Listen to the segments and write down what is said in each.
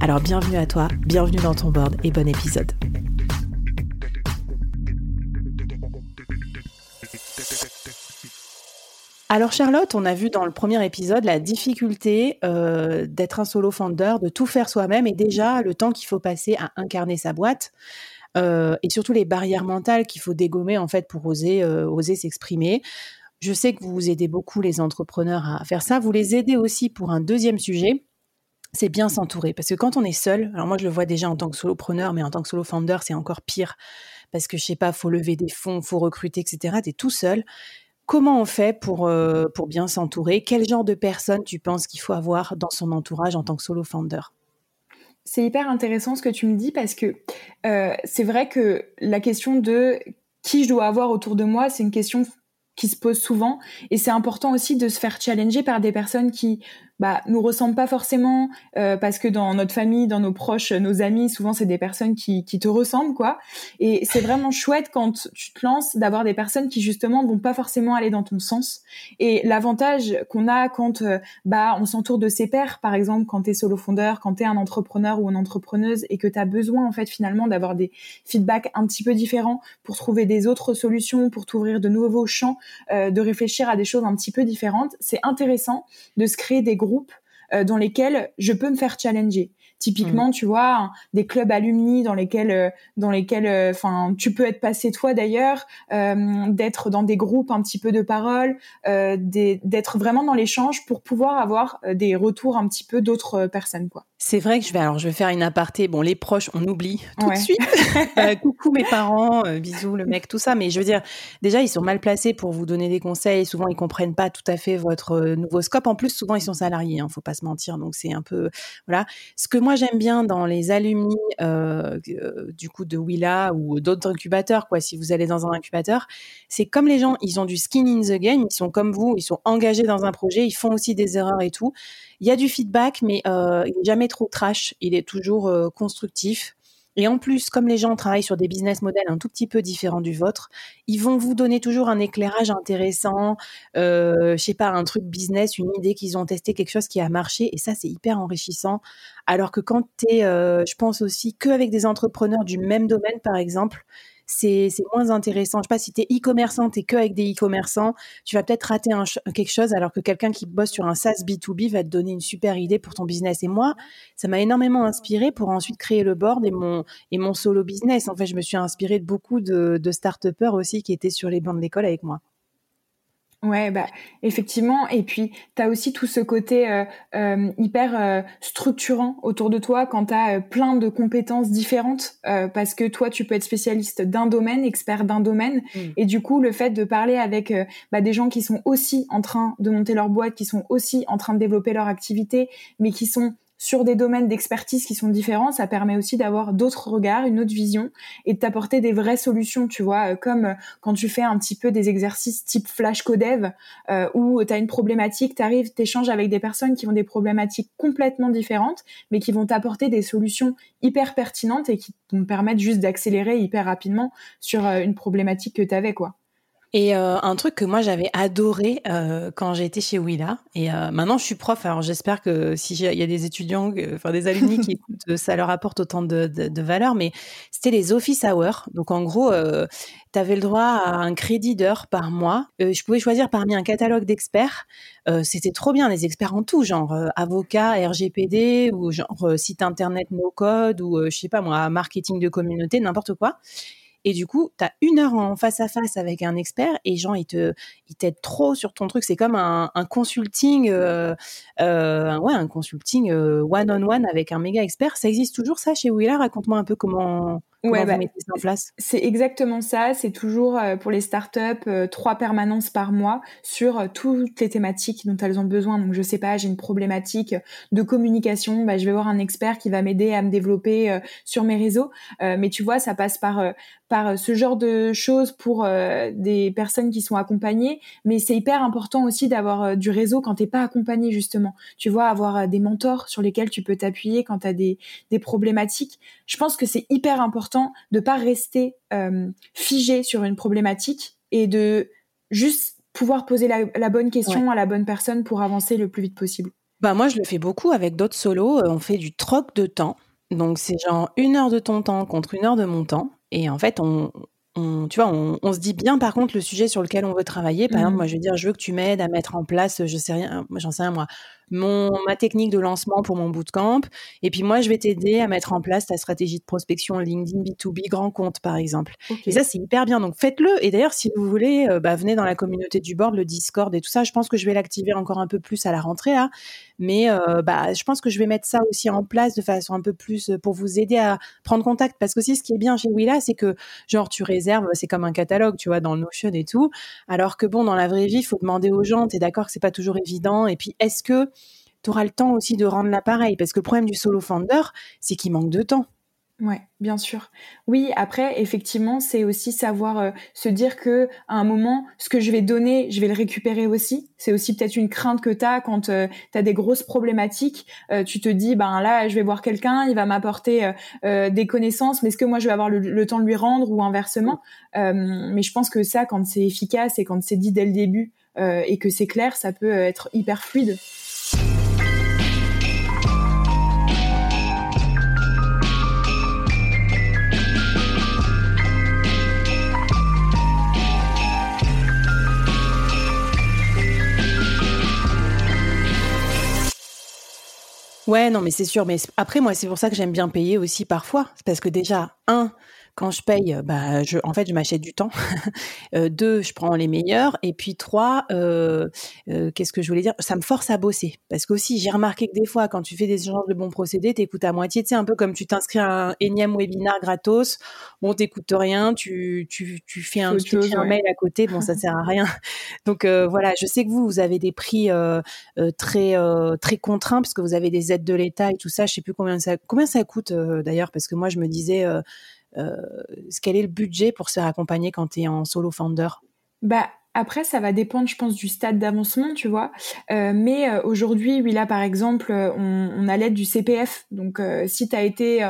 Alors bienvenue à toi, bienvenue dans ton board et bon épisode. Alors Charlotte, on a vu dans le premier épisode la difficulté euh, d'être un solo founder, de tout faire soi-même et déjà le temps qu'il faut passer à incarner sa boîte euh, et surtout les barrières mentales qu'il faut dégommer en fait pour oser euh, oser s'exprimer. Je sais que vous aidez beaucoup les entrepreneurs à faire ça. Vous les aidez aussi pour un deuxième sujet c'est bien s'entourer. Parce que quand on est seul, alors moi je le vois déjà en tant que solopreneur, mais en tant que solo founder, c'est encore pire. Parce que je sais pas, faut lever des fonds, faut recruter, etc. Tu es tout seul. Comment on fait pour, euh, pour bien s'entourer? Quel genre de personnes tu penses qu'il faut avoir dans son entourage en tant que solo founder? C'est hyper intéressant ce que tu me dis parce que euh, c'est vrai que la question de qui je dois avoir autour de moi, c'est une question qui se pose souvent et c'est important aussi de se faire challenger par des personnes qui bah, nous ressemblent pas forcément euh, parce que dans notre famille, dans nos proches, nos amis, souvent c'est des personnes qui, qui te ressemblent quoi. Et c'est vraiment chouette quand tu te lances d'avoir des personnes qui justement vont pas forcément aller dans ton sens. Et l'avantage qu'on a quand euh, bah on s'entoure de ses pairs, par exemple quand tu es solo fondeur, quand tu es un entrepreneur ou une entrepreneuse et que tu as besoin en fait finalement d'avoir des feedbacks un petit peu différents pour trouver des autres solutions, pour t'ouvrir de nouveaux champs, euh, de réfléchir à des choses un petit peu différentes, c'est intéressant de se créer des groupes euh, dans lesquels je peux me faire challenger. Typiquement, mm. tu vois, des clubs alumni dans lesquels, euh, dans lesquels, euh, enfin, tu peux être passé toi d'ailleurs, d'être dans des groupes un petit peu de parole, d'être vraiment dans l'échange pour pouvoir avoir des retours un petit peu d'autres personnes, quoi. C'est vrai que je vais alors je vais faire une aparté. Bon, les proches, on oublie tout de suite. Euh, coucou mes parents, euh, bisous le mec, tout ça. Mais je veux dire, déjà ils sont mal placés pour vous donner des conseils. Souvent ils comprennent pas tout à fait votre euh, nouveau scope. En plus, souvent ils sont salariés. Hein, faut pas se mentir. Donc c'est un peu voilà. Ce que moi j'aime bien dans les alumni du coup de Willa ou d'autres incubateurs, quoi. Si vous allez dans un incubateur, c'est comme les gens, ils ont du skin in the game. Ils sont comme vous, ils sont engagés dans un projet. Ils font aussi des erreurs et tout. Il y a du feedback, mais euh, il n'est jamais trop trash. Il est toujours euh, constructif. Et en plus, comme les gens travaillent sur des business models un tout petit peu différents du vôtre, ils vont vous donner toujours un éclairage intéressant, euh, je sais pas, un truc business, une idée qu'ils ont testé, quelque chose qui a marché. Et ça, c'est hyper enrichissant. Alors que quand tu es, euh, je pense aussi, qu'avec des entrepreneurs du même domaine, par exemple, c'est moins intéressant. Je sais pas si tu es e-commerçant, tu que avec des e-commerçants, tu vas peut-être rater quelque chose alors que quelqu'un qui bosse sur un SaaS B2B va te donner une super idée pour ton business. Et moi, ça m'a énormément inspiré pour ensuite créer le board et mon, et mon solo business. En fait, je me suis inspirée de beaucoup de, de start-upers aussi qui étaient sur les bancs de l'école avec moi. Ouais, bah effectivement. Et puis, tu as aussi tout ce côté euh, euh, hyper euh, structurant autour de toi quand tu as plein de compétences différentes, parce que toi, tu peux être spécialiste d'un domaine, expert d'un domaine. Mmh. Et du coup, le fait de parler avec bah, des gens qui sont aussi en train de monter leur boîte, qui sont aussi en train de développer leur activité, mais qui sont sur des domaines d'expertise qui sont différents, ça permet aussi d'avoir d'autres regards, une autre vision et de t'apporter des vraies solutions, tu vois, euh, comme euh, quand tu fais un petit peu des exercices type flash codev euh, où tu une problématique, tu arrives, avec des personnes qui ont des problématiques complètement différentes mais qui vont t'apporter des solutions hyper pertinentes et qui vont te permettre juste d'accélérer hyper rapidement sur une problématique que tu avais quoi. Et euh, un truc que moi j'avais adoré euh, quand été chez Willa, et euh, maintenant je suis prof, alors j'espère que s'il y a des étudiants, enfin des alumni qui écoutent, ça leur apporte autant de, de, valeur, mais c'était les office hours. Donc en gros, tu avais le droit à un crédit d'heure par mois. je pouvais choisir parmi un catalogue d'experts. c'était trop bien, les experts en tout, genre avocat, RGPD, ou genre site internet no code, ou je sais pas moi, marketing de communauté, n'importe quoi. Et du coup, tu as une heure en face à face avec un expert et genre, il te, il trop sur ton truc. C'est comme un, consulting, euh, euh, ouais, un consulting euh, one-on-one avec un méga expert. Ça existe toujours ça chez Willa? Raconte-moi un peu comment, ouais, bah, en place? C'est exactement ça. C'est toujours euh, pour les startups euh, trois permanences par mois sur euh, toutes les thématiques dont elles ont besoin. Donc je sais pas, j'ai une problématique de communication, bah, je vais voir un expert qui va m'aider à me développer sur mes réseaux. mais tu vois, ça passe par par ce genre de choses pour des personnes qui sont accompagnées. Mais c'est hyper important aussi d'avoir du réseau quand t'es pas accompagné justement. Tu vois, avoir des mentors sur lesquels tu peux t'appuyer quand tu as des, des problématiques. Je pense que c'est hyper important de pas rester euh, figé sur une problématique et de juste pouvoir poser la, bonne question à la bonne personne pour avancer le plus vite possible. Bah moi, je le fais beaucoup avec d'autres solos. Euh, on fait du troc de temps. Donc, c'est genre une heure de ton temps contre une heure de mon temps. Et en fait, on, tu vois, on, se dit bien par contre le sujet sur lequel on veut travailler. Par exemple, mmh. moi, je veux dire, je veux que tu m'aides à mettre en place, je sais rien, j'en sais rien moi, mon, ma technique de lancement pour mon bootcamp. Et puis moi, je vais t'aider à mettre en place ta stratégie de prospection LinkedIn B2B grand compte, par exemple. Et ça, c'est hyper bien. Donc faites-le. Et d'ailleurs, si vous voulez, euh, bah, venez dans la communauté du board, le Discord et tout ça. Je pense que je vais l'activer encore un peu plus à la rentrée là. Mais euh, bah, je pense que je vais mettre ça aussi en place de façon un peu plus euh, pour vous aider à prendre contact. Parce que aussi, ce qui est bien chez Willa, c'est que genre tu réserves, c'est comme un catalogue, tu vois, dans Notion et tout. Alors que bon, dans la vraie vie, il faut demander aux gens. T'es d'accord que c'est pas toujours évident. Et puis, est-ce que tu auras le temps aussi de rendre l'appareil. Parce que le problème du solo founder, c'est qu'il manque de temps. Ouais, bien sûr. Oui, après, effectivement, c'est aussi savoir euh, se dire que à un moment, ce que je vais donner, je vais le récupérer aussi. C'est aussi peut-être une crainte que tu as quand euh, tu as des grosses problématiques. Euh, tu te dis, ben là, je vais voir quelqu'un, il va m'apporter des connaissances, mais est-ce que moi, je vais avoir le, temps de lui rendre ou inversement? Mais je pense que ça, quand c'est efficace et quand c'est dit dès le début et que c'est clair, ça peut être hyper fluide. Ouais, non, mais c'est sûr. Mais après, moi, c'est pour ça que j'aime bien payer aussi parfois. Parce que déjà, un, quand je paye, bah, je, en fait, je m'achète du temps. euh, deux, je prends les meilleurs. Et puis trois, euh, euh, qu'est-ce que je voulais dire? Ça me force à bosser. Parce qu'aussi, j'ai remarqué que des fois, quand tu fais des échanges de bons procédés, t'écoutes à moitié. Tu sais, un peu comme tu t'inscris à un énième webinar gratos. Bon, t'écoutes rien. Tu, tu, tu fais un, tu un mail à côté. Bon, ça sert à rien. Donc euh, voilà, je sais que vous, vous avez des prix euh, euh, très, très contraints parce que vous avez des aides de l'État et tout ça. Je sais plus combien ça, combien ça coûte d'ailleurs parce que moi, je me disais euh, quel est le budget pour se faire accompagner quand tu es en solo founder? Bah, après, ça va dépendre, je pense, du stade d'avancement, tu vois. Euh, mais euh, aujourd'hui, oui, là, par exemple, on, on a l'aide du CPF. Donc, si tu as été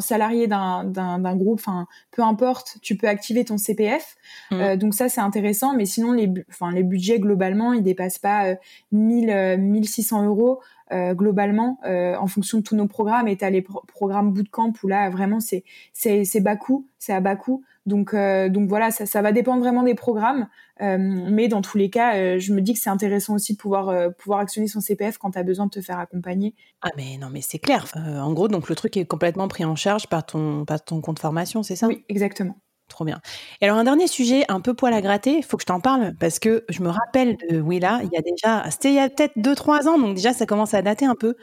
salarié d'un groupe, enfin, peu importe, tu peux activer ton CPF. Mmh. donc ça, c'est intéressant. Mais sinon, les, les budgets, globalement, ils dépassent pas 1000, 1600 euros. Euh, globalement euh, en fonction de tous nos programmes. Et tu as les programmes bootcamp où là vraiment c'est c'est bas coût c'est à bas coût. Donc euh, donc voilà ça, ça va dépendre vraiment des programmes. Mais dans tous les cas je me dis que c'est intéressant aussi de pouvoir pouvoir actionner son CPF quand tu as besoin de te faire accompagner. Ah mais non mais c'est clair. En gros donc le truc est complètement pris en charge par ton par ton compte formation c'est ça? Oui exactement Trop bien. Et alors, un dernier sujet un peu poil à gratter, il faut que je t'en parle parce que je me rappelle de Willa, il y a déjà, c'était il y a peut-être 2-3 ans, donc déjà ça commence à dater un peu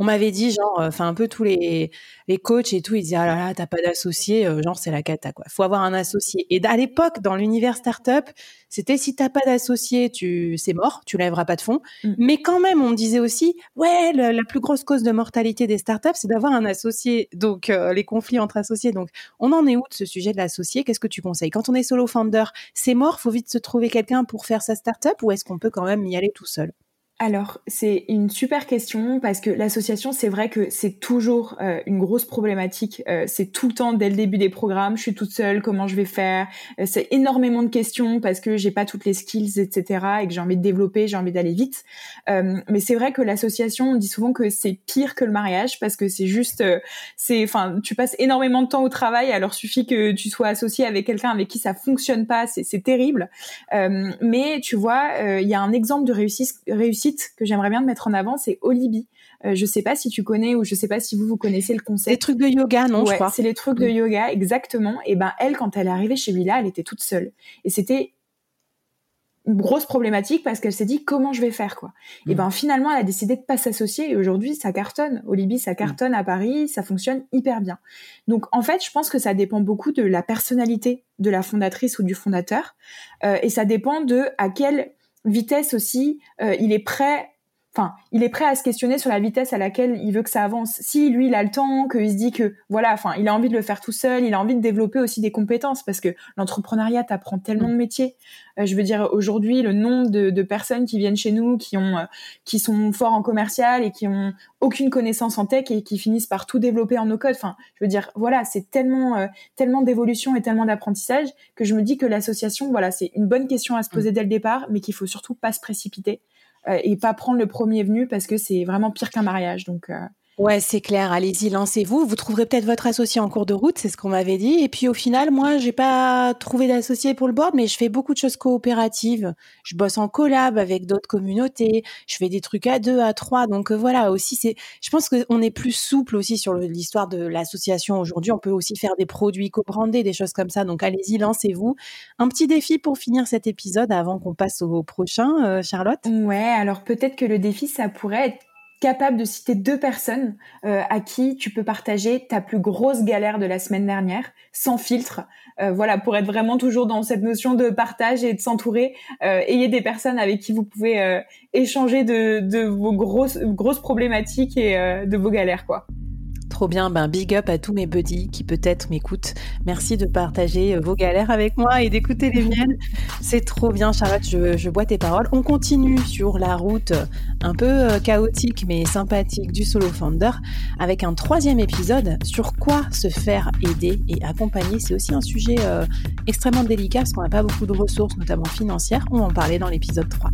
on m'avait dit genre, euh, enfin un peu tous les, les coachs et tout, ils disaient ah là là t'as pas d'associé, euh, genre c'est la cata quoi. Faut avoir un associé. Et à l'époque dans l'univers startup, c'était si t'as pas d'associé, tu c'est mort, tu lèveras pas de fonds. Mm. Mais quand même, on me disait aussi ouais la, plus grosse cause de mortalité des startups, c'est d'avoir un associé. Donc euh, les conflits entre associés. Donc on en est où de ce sujet de l'associé? Qu'est-ce que tu conseilles? Quand on est solo founder, c'est mort, faut vite se trouver quelqu'un pour faire sa startup? Ou est-ce qu'on peut quand même y aller tout seul? Alors, c'est une super question parce que l'association, c'est vrai que c'est toujours euh, une grosse problématique. Euh, c'est tout le temps dès le début des programmes, je suis toute seule, comment je vais faire euh, C'est énormément de questions parce que j'ai pas toutes les skills, etc. et que j'ai envie de développer, j'ai envie d'aller vite. mais c'est vrai que l'association, on dit souvent que c'est pire que le mariage parce que c'est juste, c'est, enfin, tu passes énormément de temps au travail, alors suffit que tu sois associé avec quelqu'un avec qui ça fonctionne pas, c'est terrible. mais tu vois, il y a un exemple de réussite, réussite que j'aimerais bien mettre en avant, c'est Olibi. Euh, je sais pas si tu connais ou je sais pas si vous vous connaissez le concept. Les trucs de yoga, non je crois. C'est les trucs de yoga, exactement. Et ben elle, quand elle est arrivée chez lui là, elle était toute seule. Et c'était une grosse problématique parce qu'elle s'est dit comment je vais faire quoi? Et mm. ben finalement elle a décidé de pas s'associer et aujourd'hui ça cartonne. Olibi ça cartonne à Paris, ça fonctionne hyper bien. Donc en fait je pense que ça dépend beaucoup de la personnalité de la fondatrice ou du fondateur euh, et ça dépend de à quelle vitesse aussi, euh, il est prêt enfin, il est prêt à se questionner sur la vitesse à laquelle il veut que ça avance. Si lui, il a le temps, qu'il se dit que, voilà, enfin, il a envie de le faire tout seul, il a envie de développer aussi des compétences parce que l'entrepreneuriat t'apprend tellement de métiers. Euh, je veux dire, aujourd'hui, le nombre de, personnes qui viennent chez nous, qui ont, euh, qui sont forts en commercial et qui ont aucune connaissance en tech et qui finissent par tout développer en no code. Enfin, je veux dire, voilà, c'est tellement, euh, tellement d'évolution et tellement d'apprentissage que je me dis que l'association, voilà, c'est une bonne question à se poser mm. dès le départ, mais qu'il faut surtout pas se précipiter. Euh, et pas prendre le premier venu parce que c'est vraiment pire qu'un mariage. Donc euh, Ouais, c'est clair. Allez-y, lancez-vous. Vous trouverez peut-être votre associé en cours de route, c'est ce qu'on m'avait dit. Et puis au final, moi, j'ai pas trouvé d'associé pour le board, mais je fais beaucoup de choses coopératives. Je bosse en collab avec d'autres communautés. Je fais des trucs à deux, à trois. Donc euh, voilà, aussi, c'est. Je pense qu'on est plus souple aussi sur l'histoire de l'association aujourd'hui. On peut aussi faire des produits co-brandés, des choses comme ça. Donc allez-y, lancez-vous. Un petit défi pour finir cet épisode avant qu'on passe au prochain, euh, Charlotte. Ouais, alors peut-être que le défi, ça pourrait être capable de citer deux personnes euh, à qui tu peux partager ta plus grosse galère de la semaine dernière, sans filtre. Euh, voilà, pour être vraiment toujours dans cette notion de partage et de s'entourer. Euh, ayez des personnes avec qui vous pouvez échanger de, de, vos grosses, grosses problématiques et de vos galères, quoi trop bien. Ben, big up à tous mes buddies qui peut-être m'écoutent. Merci de partager euh, vos galères avec moi et d'écouter les miennes. C'est trop bien, Charlotte. Je, bois tes paroles. On continue sur la route un peu euh, chaotique mais sympathique du solo founder avec un troisième épisode sur quoi se faire aider et accompagner. C'est aussi un sujet euh, extrêmement délicat parce qu'on n'a pas beaucoup de ressources, notamment financières. On va en parler dans l'épisode 3.